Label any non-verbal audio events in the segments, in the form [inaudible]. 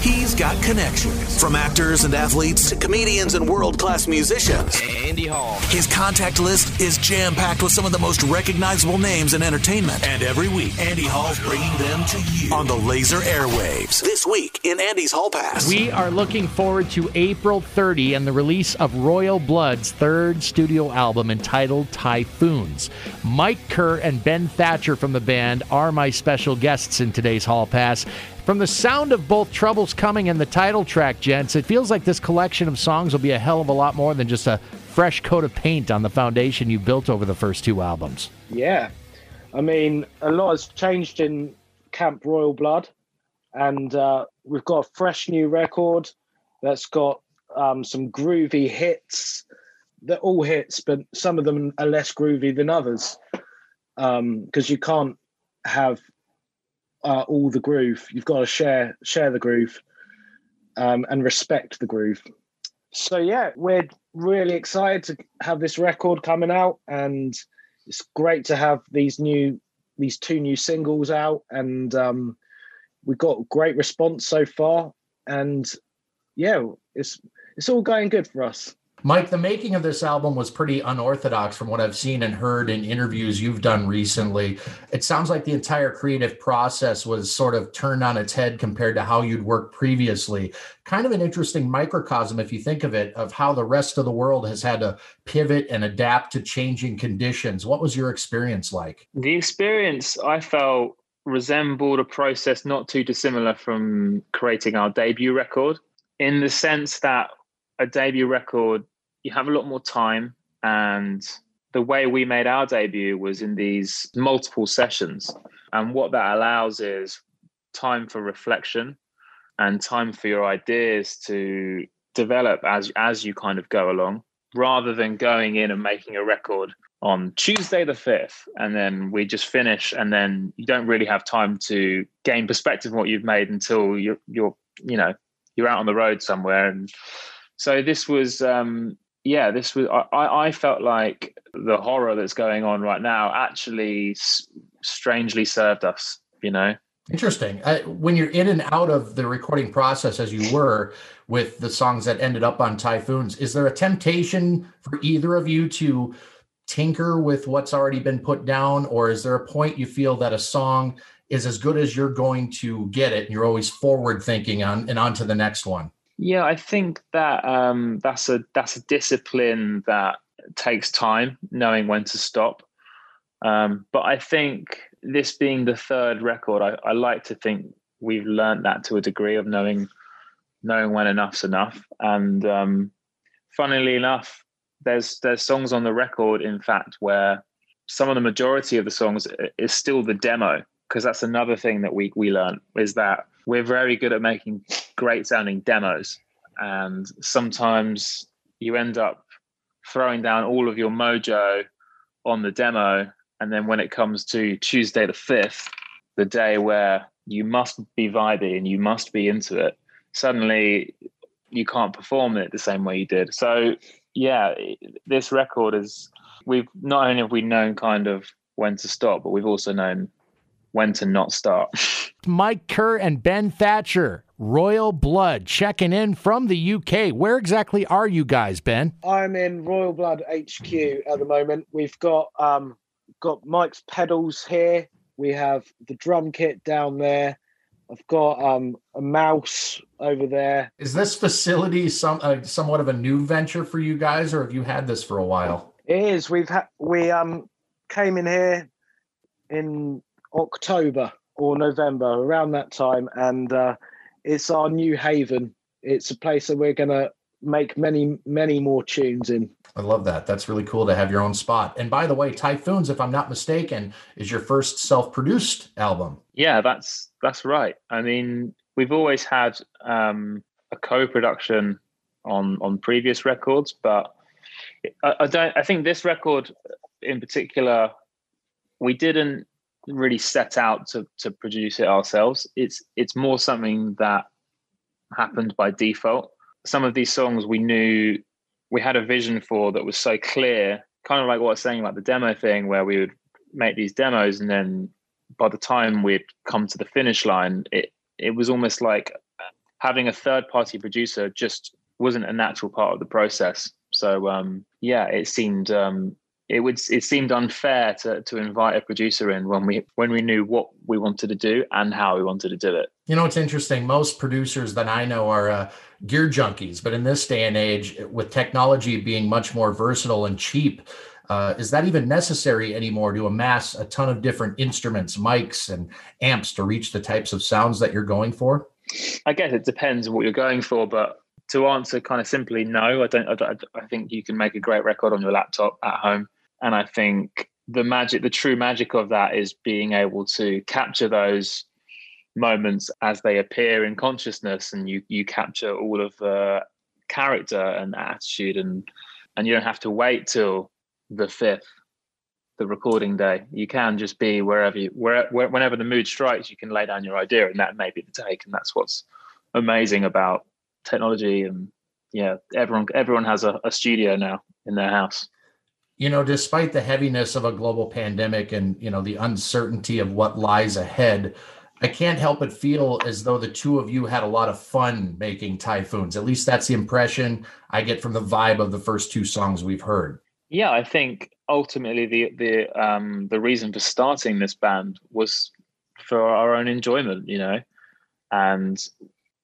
He's got connections from actors and athletes to comedians and world class musicians. Andy Hall. His contact list is jam packed with some of the most recognizable names in entertainment. And every week, Andy Hall's bringing them to you on the Lazer airwaves. This week in Andy's Hall Pass. We are looking forward to April 30 and the release of Royal Blood's third studio album entitled Typhoons. Mike Kerr and Ben Thatcher from the band are my special guests in today's Hall Pass. From the sound of both Troubles Coming and the title track, gents, it feels like this collection of songs will be a hell of a lot more than just a fresh coat of paint on the foundation you built over the first two albums. Yeah. I mean, a lot has changed in Camp Royal Blood, and uh, we've got a fresh new record that's got um, some groovy hits. They're all hits, but some of them are less groovy than others because um, you can't have uh, all the groove. You've got to share share the groove um, and respect the groove. So yeah, we're really excited to have this record coming out, and it's great to have these new these two new singles out, and um, we've got great response so far. And yeah, it's it's all going good for us. Mike, the making of this album was pretty unorthodox from what I've seen and heard in interviews you've done recently. It sounds like the entire creative process was sort of turned on its head compared to how you'd worked previously. Kind of an interesting microcosm, if you think of it, of how the rest of the world has had to pivot and adapt to changing conditions. What was your experience like? The experience I felt resembled a process not too dissimilar from creating our debut record in the sense that a debut record, you have a lot more time. And the way we made our debut was in these multiple sessions. And what that allows is time for reflection and time for your ideas to develop as as you kind of go along rather than going in and making a record on Tuesday the 5th and then we just finish and then you don't really have time to gain perspective on what you've made until you're you're you know you're out on the road somewhere and so this was, um, yeah, this was. I, I felt like the horror that's going on right now actually s- strangely served us. You know. Interesting. Uh, when you're in and out of the recording process, as you were with the songs that ended up on Typhoons, is there a temptation for either of you to tinker with what's already been put down, or is there a point you feel that a song is as good as you're going to get it, and you're always forward thinking on and on to the next one? Yeah, I think that um, that's a that's a discipline that takes time, knowing when to stop. Um, but I think this being the third record, I, I like to think we've learned that to a degree of knowing knowing when enough's enough. And um, funnily enough, there's there's songs on the record, in fact, where some of the majority of the songs is still the demo because that's another thing that we we learned is that we're very good at making great sounding demos. And sometimes you end up throwing down all of your mojo on the demo. And then when it comes to tuesday the 5th the day where you must be vibey and you must be into it suddenly you can't perform it the same way you did. So yeah this record is we've not only have we known kind of when to stop but we've also known when to not start. [laughs] Mike Kerr and Ben Thatcher, Royal Blood, checking in from the UK. Where exactly are you guys, Ben? I'm in Royal Blood HQ at the moment. We've got um, got Mike's pedals here. We have the drum kit down there. I've got um, a mouse over there. Is this facility some uh, somewhat of a new venture for you guys, or have you had this for a while? It is. We've had we um came in here in October or November, around that time, and uh, it's our new haven. It's a place that we're going to make many, many more tunes in. I love that. That's really cool to have your own spot. And by the way, Typhoons, if I'm not mistaken, is your first self-produced album. Yeah, that's that's right. I mean, we've always had um, a co-production on on previous records, but I, I don't. I think this record in particular, we didn't really set out to to produce it ourselves. It's it's more something that happened by default. Some of these songs we knew we had a vision for that was so clear, kind of like what I was saying about the demo thing, where we would make these demos and then by the time we'd come to the finish line, it it was almost like having a third party producer just wasn't a natural part of the process. So um, yeah, it seemed um, it would it seemed unfair to to invite a producer in when we when we knew what we wanted to do and how we wanted to do it. You know, it's interesting. Most producers that I know are uh, gear junkies, but in this day and age, with technology being much more versatile and cheap, uh, is that even necessary anymore to amass a ton of different instruments, mics, and amps to reach the types of sounds that you're going for? I guess it depends on what you're going for, but to answer kind of simply no, I don't. I, I think you can make a great record on your laptop at home and I think the magic, the true magic of that is being able to capture those moments as they appear in consciousness and you you capture all of the character and attitude and and you don't have to wait till the fifth the recording day. You can just be wherever you where, where, whenever the mood strikes you can lay down your idea and that may be the take and that's what's amazing about technology and yeah everyone everyone has a, a studio now in their house you know, despite the heaviness of a global pandemic and, you know, the uncertainty of what lies ahead, I can't help but feel as though the two of you had a lot of fun making typhoons. At least that's the impression I get from the vibe of the first two songs we've heard. Yeah, I think ultimately the the um the reason for starting this band was for our own enjoyment, you know. And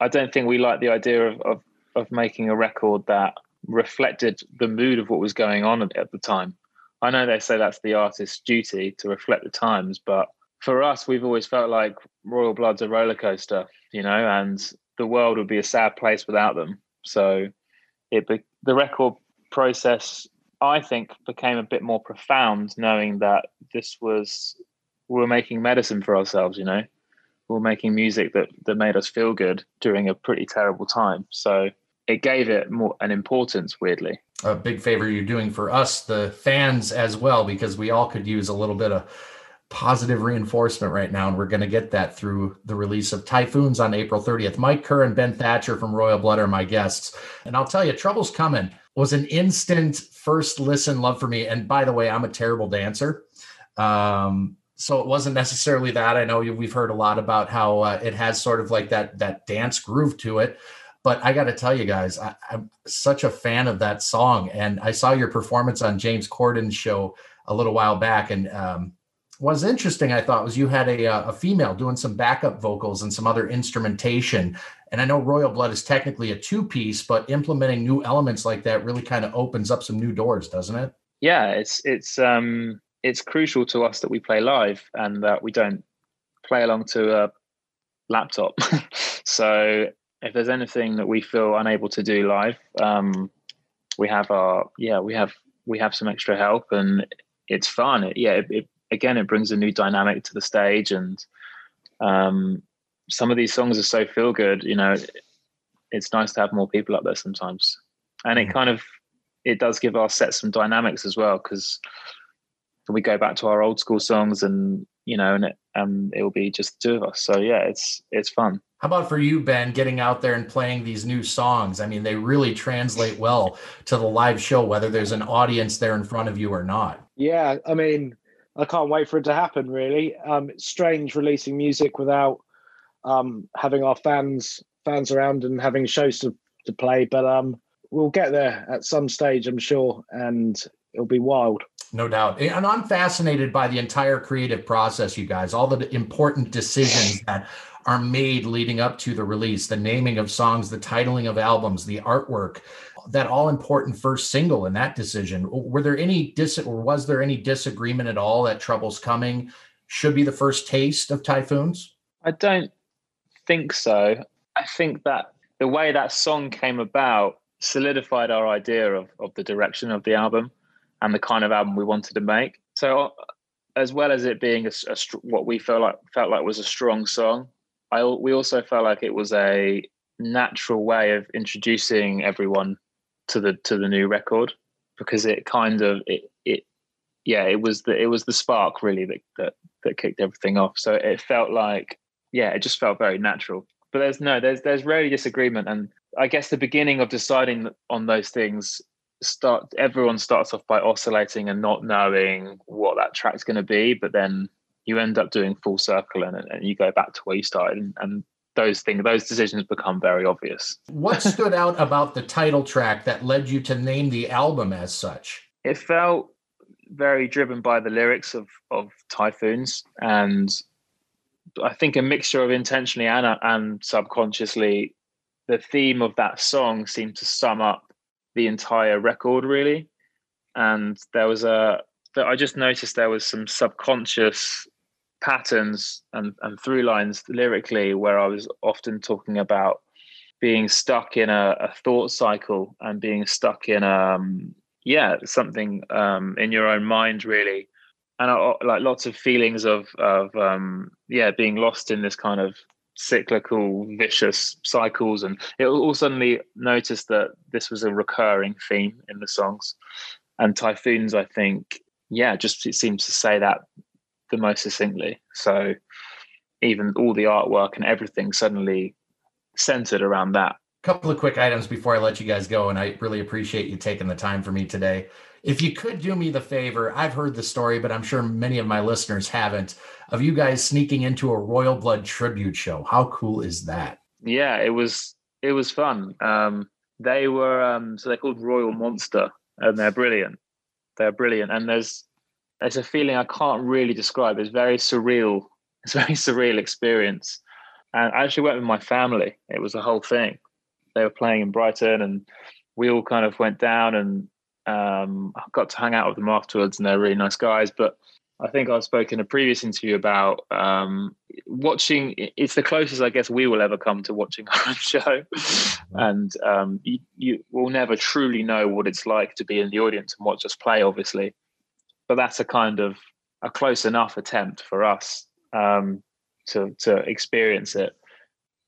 I don't think we like the idea of, of of making a record that reflected the mood of what was going on at the time. I know they say that's the artist's duty to reflect the times, but for us, we've always felt like Royal Blood's a roller coaster, you know, and the world would be a sad place without them. So it be, the record process, I think, became a bit more profound, knowing that this was we were making medicine for ourselves, you know, we were making music that that made us feel good during a pretty terrible time. So it gave it more an importance weirdly. A big favor you're doing for us the fans as well because we all could use a little bit of positive reinforcement right now and we're going to get that through the release of typhoons on april 30th mike kerr and ben thatcher from royal blood are my guests. And i'll tell you trouble's coming was an instant first listen love for me. And by the way i'm a terrible dancer. Um, so it wasn't necessarily that. I know we've heard a lot about how uh, it has sort of like that that dance groove to it but I got to tell you guys, I, am such a fan of that song. And I saw your performance on James Corden's show a little while back. And um, what was interesting, I thought, was you had a, uh, a female doing some backup vocals and some other instrumentation. And I know Royal Blood is technically a two piece, but implementing new elements like that really kind of opens up some new doors, doesn't it? Yeah, it's it's um it's crucial to us that we play live and that we don't play along to a laptop. [laughs] so if there's anything that we feel unable to do live, um, we have our yeah we have we have some extra help and it's fun. It, yeah, it, it, again it brings a new dynamic to the stage and um, some of these songs are so feel good. You know, it's nice to have more people up there sometimes, and it mm-hmm. kind of it does give our set some dynamics as well because we go back to our old school songs and you know and it um it will be just two of us so yeah it's it's fun how about for you, Ben, getting out there and playing these new songs? I mean, they really translate well to the live show, whether there's an audience there in front of you or not. Yeah, I mean, I can't wait for it to happen, really. Um, it's strange releasing music without um, having our fans fans around and having shows to, to play, but um, we'll get there at some stage, I'm sure, and it'll be wild. No doubt. And I'm fascinated by the entire creative process, you guys, all the important decisions that are made leading up to the release. The naming of songs the titling of albums the artwork that all important first single in that decision. Were there any dis or was there any disagreement at all that troubles coming should be the first taste of typhoons? I don't think so. I think that the way that song came about solidified our idea of, of the direction of the album and the kind of album we wanted to make. So uh, as well as it being a, a, what we felt like felt like was a strong song I we also felt like it was a natural way of introducing everyone to the to the new record because it kind of it it yeah it was the it was the spark really that that that kicked everything off. So it felt like yeah it just felt very natural. But there's no there's there's rarely disagreement. And i guess the beginning of deciding on those things start everyone starts off by oscillating and not knowing what that track's going to be but then you end up doing full circle and, and you go back to where you started and, and those things, those decisions become very obvious. What stood out about the title track that led you to name the album as such? It felt very driven by the lyrics of of Typhoons, and I think a mixture of intentionally and and subconsciously, the theme of that song seemed to sum up the entire record really. And there was a that I just noticed there was some subconscious patterns and, and through lines lyrically where I was often talking about being stuck in a, a thought cycle and being stuck in um yeah something um in your own mind really. And I, like lots of feelings of of um yeah being lost in this kind of cyclical vicious cycles. And it all suddenly noticed that this was a recurring theme in the songs. And typhoons i think yeah just it seems to say that the most succinctly. So even all the artwork and everything suddenly centered around that. A Couple of quick items before I let you guys go, and I really appreciate you taking the time for me today. If you could do me the favor, I've heard the story, but I'm sure many of my listeners haven't, of you guys sneaking into a Royal Blood tribute show. How cool is that? Yeah, it was it was fun. Um, they were um, so they're called Royal Monster, and they're brilliant. They're brilliant, and there's it's a feeling I can't really describe. It's very surreal. [laughs] It's a very surreal experience. And I actually went with my family. It was a whole thing. They were playing in Brighton, and we all kind of went down and um, I got to hang out with them afterwards. And they're really nice guys. But I think I've spoken in a previous interview about um, watching. It's the closest I guess we will ever come to watching our [laughs] own show, and um, you, you will never truly know what it's like to be in the audience and watch us play. Obviously, but that's a kind of a close enough attempt for us um, to to experience it.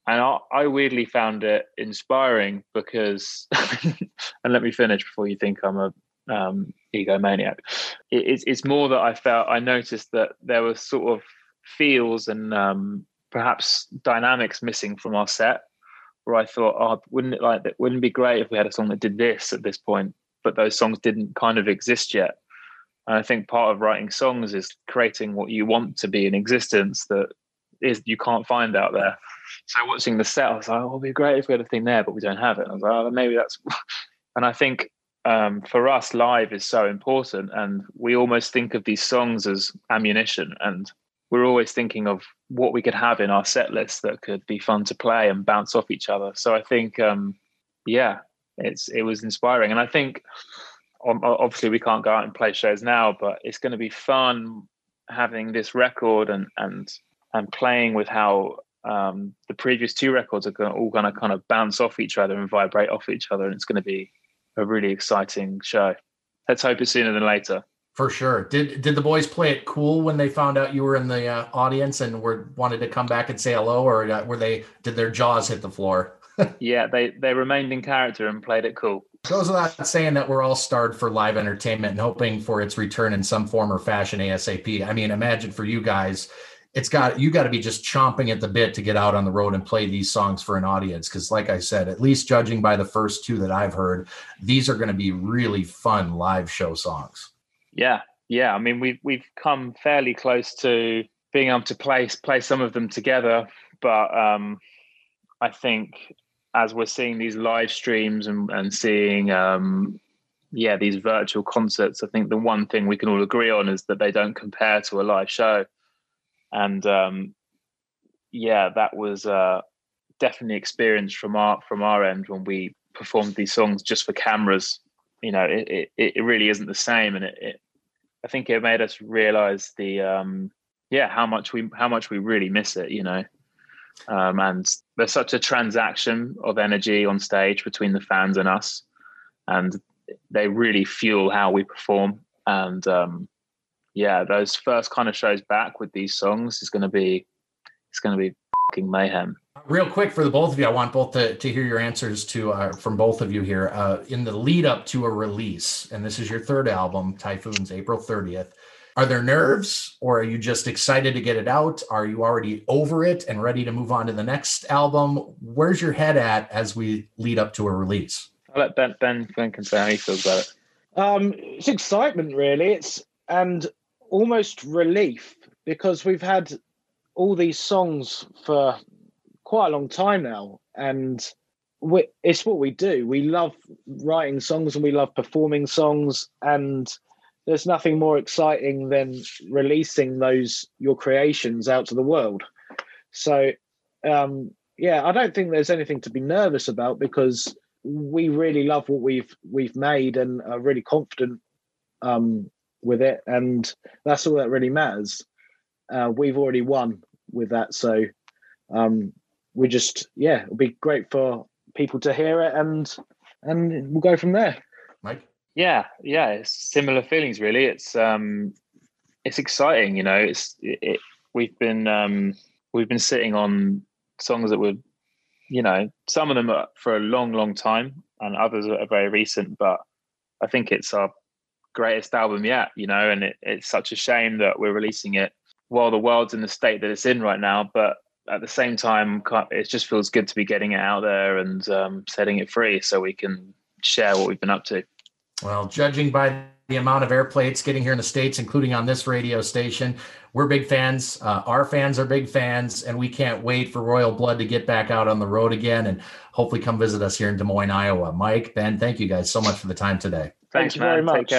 And I, I weirdly found it inspiring because, [laughs] and let me finish before you think I'm a um, egomaniac. It, it's, it's more that I felt I noticed that there were sort of feels and um, perhaps dynamics missing from our set. Where I thought, oh, wouldn't it like that? Wouldn't it be great if we had a song that did this at this point? But those songs didn't kind of exist yet. And I think part of writing songs is creating what you want to be in existence that is you can't find out there. So watching the set, I was like, oh, it'd be great if we had a thing there, but we don't have it. And I was like, oh, maybe that's. [laughs] and I think um, for us, live is so important, and we almost think of these songs as ammunition, and we're always thinking of what we could have in our set list that could be fun to play and bounce off each other. So I think, um, yeah, it's it was inspiring, and I think obviously we can't go out and play shows now, but it's going to be fun having this record and and and playing with how um, the previous two records are going, all going to kind of bounce off each other and vibrate off each other, and it's going to be a really exciting show. Let's hope it's sooner than later. For sure. Did did the boys play it cool when they found out you were in the uh, audience and were wanted to come back and say hello, or uh, were they did their jaws hit the floor? Yeah, they they remained in character and played it cool. Goes without saying that we're all starved for live entertainment and hoping for its return in some form or fashion ASAP. I mean, imagine for you guys, it's got you got to be just chomping at the bit to get out on the road and play these songs for an audience. Because, like I said, at least judging by the first two that I've heard, these are going to be really fun live show songs. Yeah, yeah. I mean, we've we've come fairly close to being able to play play some of them together, but um, I think as we're seeing these live streams and, and seeing um, yeah these virtual concerts i think the one thing we can all agree on is that they don't compare to a live show. And um, yeah that was uh, definitely experienced from our from our end when we performed these songs just for cameras. You know it it, it really isn't the same. And it, it i think it made us realize the um yeah how much we how much we really miss it you know um, and there's such a transaction of energy on stage between the fans and us, and they really fuel how we perform. And um, yeah, those first kind of shows back with these songs is going to be it's going to be fucking mayhem. Real quick for the both of you, I want both to, to hear your answers to uh, from both of you here. Uh, in the lead up to a release, and this is your third album, Typhoons, April 30th. Are there nerves or are you just excited to get it out? Are you already over it and ready to move on to the next album? Where's your head at as we lead up to a release? I'll let Ben Ben, ben can say how he feels about it. Um, it's excitement really. It's and almost relief because we've had all these songs for quite a long time now, and we, it's what we do. We love writing songs and we love performing songs, and there's nothing more exciting than releasing those your creations out to the world. So, um, yeah, I don't think there's anything to be nervous about because we really love what we've we've made and are really confident um, with it, and that's all that really matters. Uh, we've already won with that, so um, we just yeah, it'll be great for people to hear it, and and we'll go from there. Mike, yeah, yeah, it's similar feelings really. It's um, it's exciting, you know. It's it, it we've been um, we've been sitting on songs that were, you know, some of them are for a long, long time, and others are very recent. But I think it's our greatest album yet, you know, and it, it's such a shame that we're releasing it while the world's in the state that it's in right now. But at the same time, it just feels good to be getting it out there and um, setting it free so we can share what we've been up to. Well, judging by the amount of airplay it's getting here in the States, including on this radio station, we're big fans. Uh, our fans are big fans, and we can't wait for Royal Blood to get back out on the road again and hopefully come visit us here in Des Moines, Iowa. Mike, Ben, thank you guys so much for the time today. Thanks, Thank you very much.